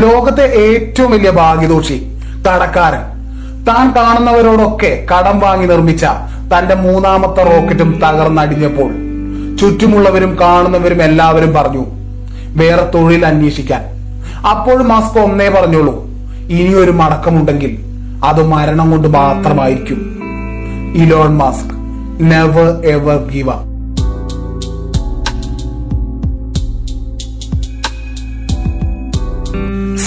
ലോകത്തെ ഏറ്റവും വലിയ ഭാഗ്യദോഷി കടക്കാരൻ താൻ കാണുന്നവരോടൊക്കെ കടം വാങ്ങി നിർമ്മിച്ച തന്റെ മൂന്നാമത്തെ റോക്കറ്റും തകർന്നടിഞ്ഞപ്പോൾ ചുറ്റുമുള്ളവരും കാണുന്നവരും എല്ലാവരും പറഞ്ഞു വേറെ തൊഴിൽ അന്വേഷിക്കാൻ. അപ്പോൾ മാസ്ക് ഒന്നേ പറഞ്ഞോളൂ ഇനിയൊരു മടക്കമുണ്ടെങ്കിൽ അത് മരണം കൊണ്ട് മാത്രമായിരിക്കും. Elon Musk never ever give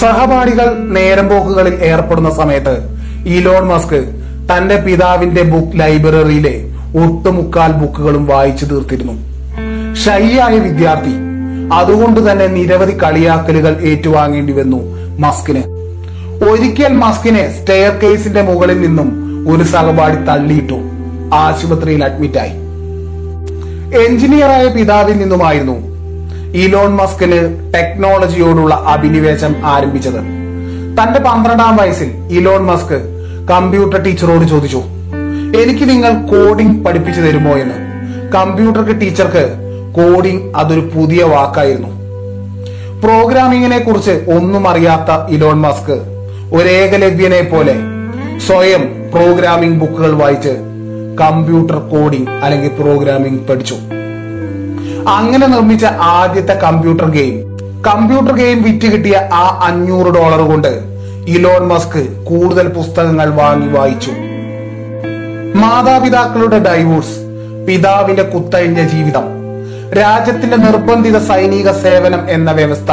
സഹപാഠികൾ നേരം പോക്കുകളിൽ ഏർപ്പെടുന്ന സമയത്ത് ഇലോൺ മസ്ക് തന്റെ പിതാവിന്റെ ബുക്ക് ലൈബ്രറിയിലെ ഒട്ടുമുക്കാൽ ബുക്കുകളും വായിച്ചു തീർത്തിരുന്നു. ഷൈയായ വിദ്യാർത്ഥി അതുകൊണ്ട് തന്നെ നിരവധി കളിയാക്കലുകൾ ഏറ്റുവാങ്ങേണ്ടി വന്നു മസ്കിന്. ഒരിക്കൽ മസ്കിനെ സ്റ്റെയർ കേസിന്റെ മുകളിൽ നിന്നും ഒരു സഹപാഠി തള്ളിയിട്ടു ആശുപത്രിയിൽ അഡ്മിറ്റായി. എഞ്ചിനീയറായ പിതാവിൽ നിന്നുമായിരുന്നു ഇലോൺ മസ്കിന് ടെക്നോളജിയോടുള്ള അഭിനിവേശം ആരംഭിച്ചത്. തന്റെ പന്ത്രണ്ടാം വയസ്സിൽ ഇലോൺ മസ്ക് കമ്പ്യൂട്ടർ ടീച്ചറോട് ചോദിച്ചു എനിക്ക് നിങ്ങൾ കോഡിംഗ് പഠിപ്പിച്ചു തരുമോ എന്ന്? കമ്പ്യൂട്ടർ ടീച്ചർക്ക് കോഡിംഗ് അതൊരു പുതിയ വാക്കായിരുന്നു. പ്രോഗ്രാമിങ്ങിനെ കുറിച്ച് ഒന്നും അറിയാത്ത ഇലോൺ മസ്ക് ഒരേകലവ്യനെ പോലെ സ്വയം പ്രോഗ്രാമിംഗ് ബുക്കുകൾ വായിച്ച് കമ്പ്യൂട്ടർ കോഡിംഗ് അല്ലെങ്കിൽ പ്രോഗ്രാമിംഗ് പഠിച്ചു. അങ്ങനെ നിർമ്മിച്ച ആദ്യത്തെ കമ്പ്യൂട്ടർ ഗെയിം കമ്പ്യൂട്ടർ ഗെയിം വിറ്റ് കിട്ടിയ ആ അഞ്ഞൂറ് ഡോളർ കൊണ്ട് ഇലോൺ മസ്ക് കൂടുതൽ പുസ്തകങ്ങൾ വാങ്ങി വായിച്ചു. മാതാപിതാക്കളുടെ ഡൈവോഴ്സ് പിതാവിന്റെ കുത്തഴിഞ്ഞ ജീവിതം രാജ്യത്തിന്റെ നിർബന്ധിത സൈനിക സേവനം എന്ന വ്യവസ്ഥ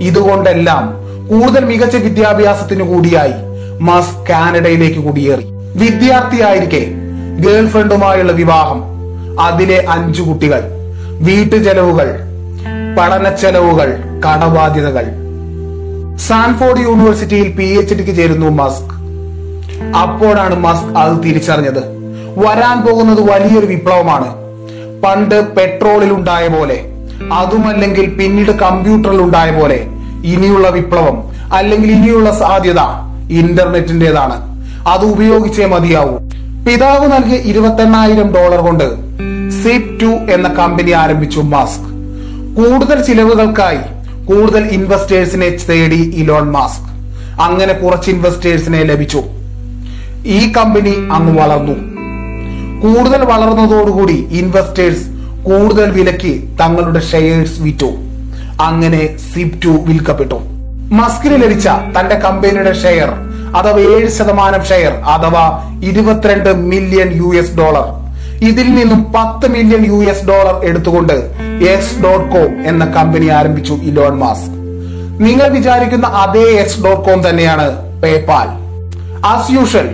ഇതുകൊണ്ടെല്ലാം കൂടുതൽ മികച്ച വിദ്യാഭ്യാസത്തിനു കൂടിയായി മസ്ക് കാനഡയിലേക്ക് കുടിയേറി. വിദ്യാർത്ഥിയായിരിക്കെ ഗേൾഫ്രണ്ടുമായുള്ള വിവാഹം അതിലെ അഞ്ചു കുട്ടികൾ. വീട്ടുചെലവുകൾ പഠന ചെലവുകൾ കടബാധ്യതകൾ. സാൻഫോർഡ് യൂണിവേഴ്സിറ്റിയിൽ പി എച്ച് ഡിക്ക് ചേരുന്നു മസ്ക്. അപ്പോഴാണ് മസ്ക് അത് തിരിച്ചറിഞ്ഞത്. വരാൻ പോകുന്നത് വലിയൊരു വിപ്ലവമാണ്. പണ്ട് പെട്രോളിൽ ഉണ്ടായ പോലെ അതുമല്ലെങ്കിൽ പിന്നീട് കമ്പ്യൂട്ടറിൽ ഉണ്ടായ പോലെ ഇനിയുള്ള വിപ്ലവം അല്ലെങ്കിൽ ഇനിയുള്ള സാധ്യത ഇന്റർനെറ്റിന്റേതാണ്. അത് ഉപയോഗിച്ചേ മതിയാവൂ. പിതാവ് നൽകിയ ഇരുപത്തെണ്ണായിരം ഡോളർ കൊണ്ട് സിപ് ടു എന്ന കമ്പനി ആരംഭിച്ചു മാസ്ക്. കൂടുതൽ ചിലവുകൾക്കായി കൂടുതൽ ഇൻവെസ്റ്റേഴ്സിനെ തേടി ഇലോൺ മാസ്ക്. അങ്ങനെ കുറച്ച് ഇൻവെസ്റ്റേഴ്സിനെ ലഭിച്ചു. ഈ കമ്പനി അങ്ങ് വളർന്നു. കൂടുതൽ വളർന്നതോടുകൂടി ഇൻവെസ്റ്റേഴ്സ് കൂടുതൽ വിലയ്ക്ക് തങ്ങളുടെ ഷെയർസ് വിറ്റു. അങ്ങനെ സിപ് ടു വിൽക്കപ്പെട്ടു. മസ്കിന് ലഭിച്ച തന്റെ കമ്പനിയുടെ ഷെയർ അഥവാ ഏഴ് ശതമാനം ഷെയർ അഥവാ ഇരുപത്തിരണ്ട് മില്യൺ യു ഡോളർ ഇതിൽ നിന്നും പത്ത് മില്യൺ യു എസ് ഡോളർ എടുത്തുകൊണ്ട് എക്സ് ഡോട്ട് കോം എന്ന കമ്പനി ആരംഭിച്ചു ഇലോൺ മാസ്ക് നിങ്ങൾ വിചാരിക്കുന്ന അതേ എക്സ് ഡോട്ട് കോം തന്നെയാണ് PayPal as usual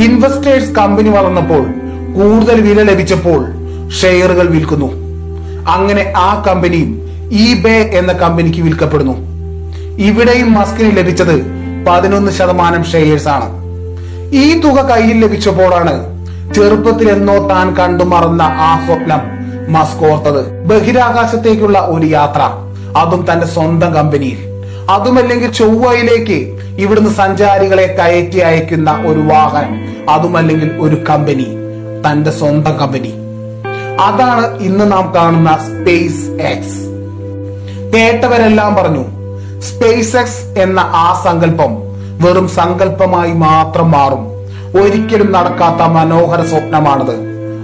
investors company വളർന്നപ്പോൾ കൂടുതൽ വില ലഭിച്ചപ്പോൾ ഷെയറുകൾ വിൽക്കുന്നു. അങ്ങനെ ആ കമ്പനിയും ബേ എന്ന കമ്പനിക്ക് വിൽക്കപ്പെടുന്നു. ഇവിടെയും മസ്കിന് ലഭിച്ചത് പതിനൊന്ന് ശതമാനം ഷെയർസ് ആണ്. ഈ തുക കയ്യിൽ ലഭിച്ചപ്പോഴാണ് ചെറുപ്പത്തിൽ എന്നോ താൻ കണ്ടു മറന്ന ആ സ്വപ്നം മസ്ക് ഓർത്തത് ബഹിരാകാശത്തേക്കുള്ള ഒരു യാത്ര. അതും തന്റെ സ്വന്തം കമ്പനിയിൽ. അതുമല്ലെങ്കിൽ ചൊവ്വയിലേക്ക് ഇവിടുന്ന് സഞ്ചാരികളെ കയറ്റി അയക്കുന്ന ഒരു വാഹനം അതുമല്ലെങ്കിൽ ഒരു കമ്പനി. തന്റെ സ്വന്തം കമ്പനി. അതാണ് ഇന്ന് നാം കാണുന്ന സ്പേസ് എക്സ് കേട്ടവരെല്ലാം പറഞ്ഞു സ്പേസ് എക്സ് എന്ന ആ സങ്കല്പം വെറും സങ്കല്പമായി മാത്രം മാറും. ഒരിക്കലും നടക്കാത്ത മനോഹര സ്വപ്നമാണത്.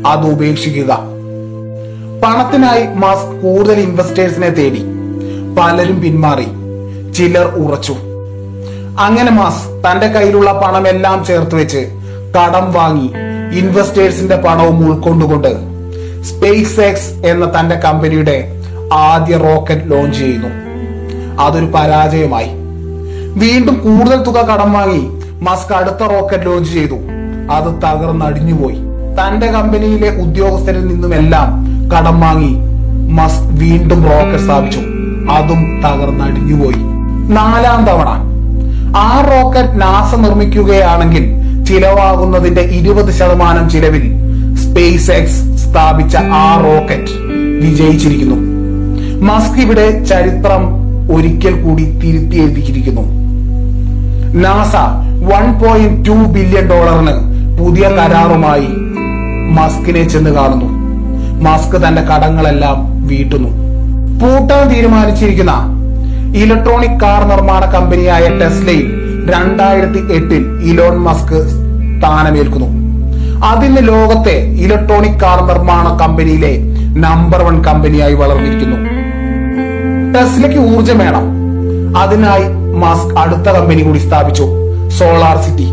അത് ഉപേക്ഷിക്കുക. പണത്തിനായി മാസ്ക് കൂടുതൽ ഇൻവെസ്റ്റേഴ്സിനെ തേടി. പലരും പിന്മാറി. ചിലർ ഉറച്ചു. അങ്ങനെ മാസ് തന്റെ കയ്യിലുള്ള പണമെല്ലാം ചേർത്ത് വെച്ച് കടം വാങ്ങി ഇൻവെസ്റ്റേഴ്സിന്റെ പണവും ഉൾക്കൊണ്ടുകൊണ്ട് സ്പേസ് എക്സ് എന്ന തന്റെ കമ്പനിയുടെ ആദ്യ റോക്കറ്റ് ലോഞ്ച് ചെയ്യുന്നു. അതൊരു പരാജയമായി. വീണ്ടും കൂടുതൽ തുക കടം വാങ്ങി മസ്ക് അടുത്ത റോക്കറ്റ് ലോഞ്ച് ചെയ്തു. അത് തകർന്നടിഞ്ഞുപോയി തന്റെ കമ്പനിയിലെ ഉദ്യോഗസ്ഥരിൽ നിന്നുമെല്ലാം കടം വാങ്ങി മസ്ക് വീണ്ടും റോക്കറ്റ് സ്ഥാപിച്ചു. അതും തകർന്നടിഞ്ഞുപോയി നാലാം തവണ. ആ റോക്കറ്റ് നാസ നിർമ്മിക്കുകയാണെങ്കിൽ ചിലവാകുന്നതിന്റെ ഇരുപത് ശതമാനം ചിലവിൽ സ്പേസ് എക്സ് സ്ഥാപിച്ച ആ റോക്കറ്റ് വിജയിച്ചിരിക്കുന്നു. മസ്ക് ഇവിടെ ചരിത്രം ഒരിക്കൽ കൂടി തിരുത്തി എഴുതിയിരിക്കുന്നു. NASA one point two billion ഡോളറിന് പുതിയ കരാറുമായി മസ്കിനെ ചെന്ന് കാണുന്നു. മസ്ക് തന്റെ കടങ്ങളെല്ലാം വീട്ടുന്നു. പൂട്ടാൻ തീരുമാനിച്ചിരിക്കുന്ന ഇലക്ട്രോണിക് കാർ നിർമ്മാണ കമ്പനിയായ ടെസ്ലയിൽ രണ്ടായിരത്തി എട്ടിൽ ഇലോൺ മസ്ക് സ്ഥാനമേൽക്കുന്നു. അതിന് ലോകത്തെ ഇലക്ട്രോണിക് കാർ നിർമ്മാണ കമ്പനിയിലെ നമ്പർ വൺ കമ്പനിയായി വളർന്നിരിക്കുന്നു. ടെസ്ലയ്ക്ക് ഊർജം വേണം. അതിനായി മസ്ക് അടുത്ത കമ്പനി കൂടി സ്ഥാപിച്ചു. സോളാർ സിറ്റി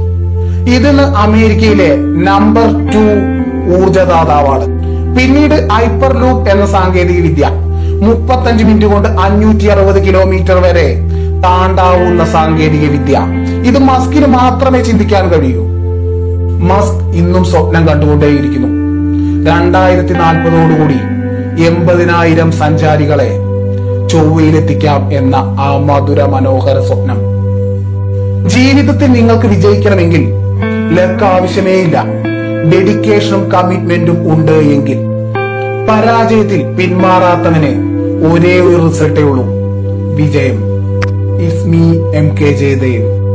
ഇതിന് അമേരിക്കയിലെ നമ്പർ ടു ഊർജദാതാവാണ് പിന്നീട് ഹൈപ്പർ ലൂപ്പ് എന്ന സാങ്കേതിക വിദ്യ മുപ്പത്തഞ്ച് മിനിറ്റ് കൊണ്ട് അഞ്ഞൂറ്റി അറുപത് കിലോമീറ്റർ വരെ താണ്ടാവുന്ന സാങ്കേതിക വിദ്യ. ഇത് മസ്കിന് മാത്രമേ ചിന്തിക്കാൻ കഴിയൂ. മസ്ക് ഇന്നും സ്വപ്നം കണ്ടുകൊണ്ടേയിരിക്കുന്നു. രണ്ടായിരത്തി നാൽപ്പതോടുകൂടി എൺപതിനായിരം സഞ്ചാരികളെ ചൊവ്വയിലെത്തിക്കാം എന്ന ആ മധുര മനോഹര സ്വപ്നം. ജീവിതത്തിൽ നിങ്ങൾക്ക് വിജയിക്കണമെങ്കിൽ ലക്ക് ആവശ്യമേയില്ല ഡെഡിക്കേഷനും കമ്മിറ്റ്മെന്റും ഉണ്ട് എങ്കിൽ. പരാജയത്തിൽ പിന്മാറാത്തവന് ഒരേ ഒരു റിസൾട്ടേ ഉള്ളൂ. വിജയം. ഇസ്മി എം കെ ജയദേവ്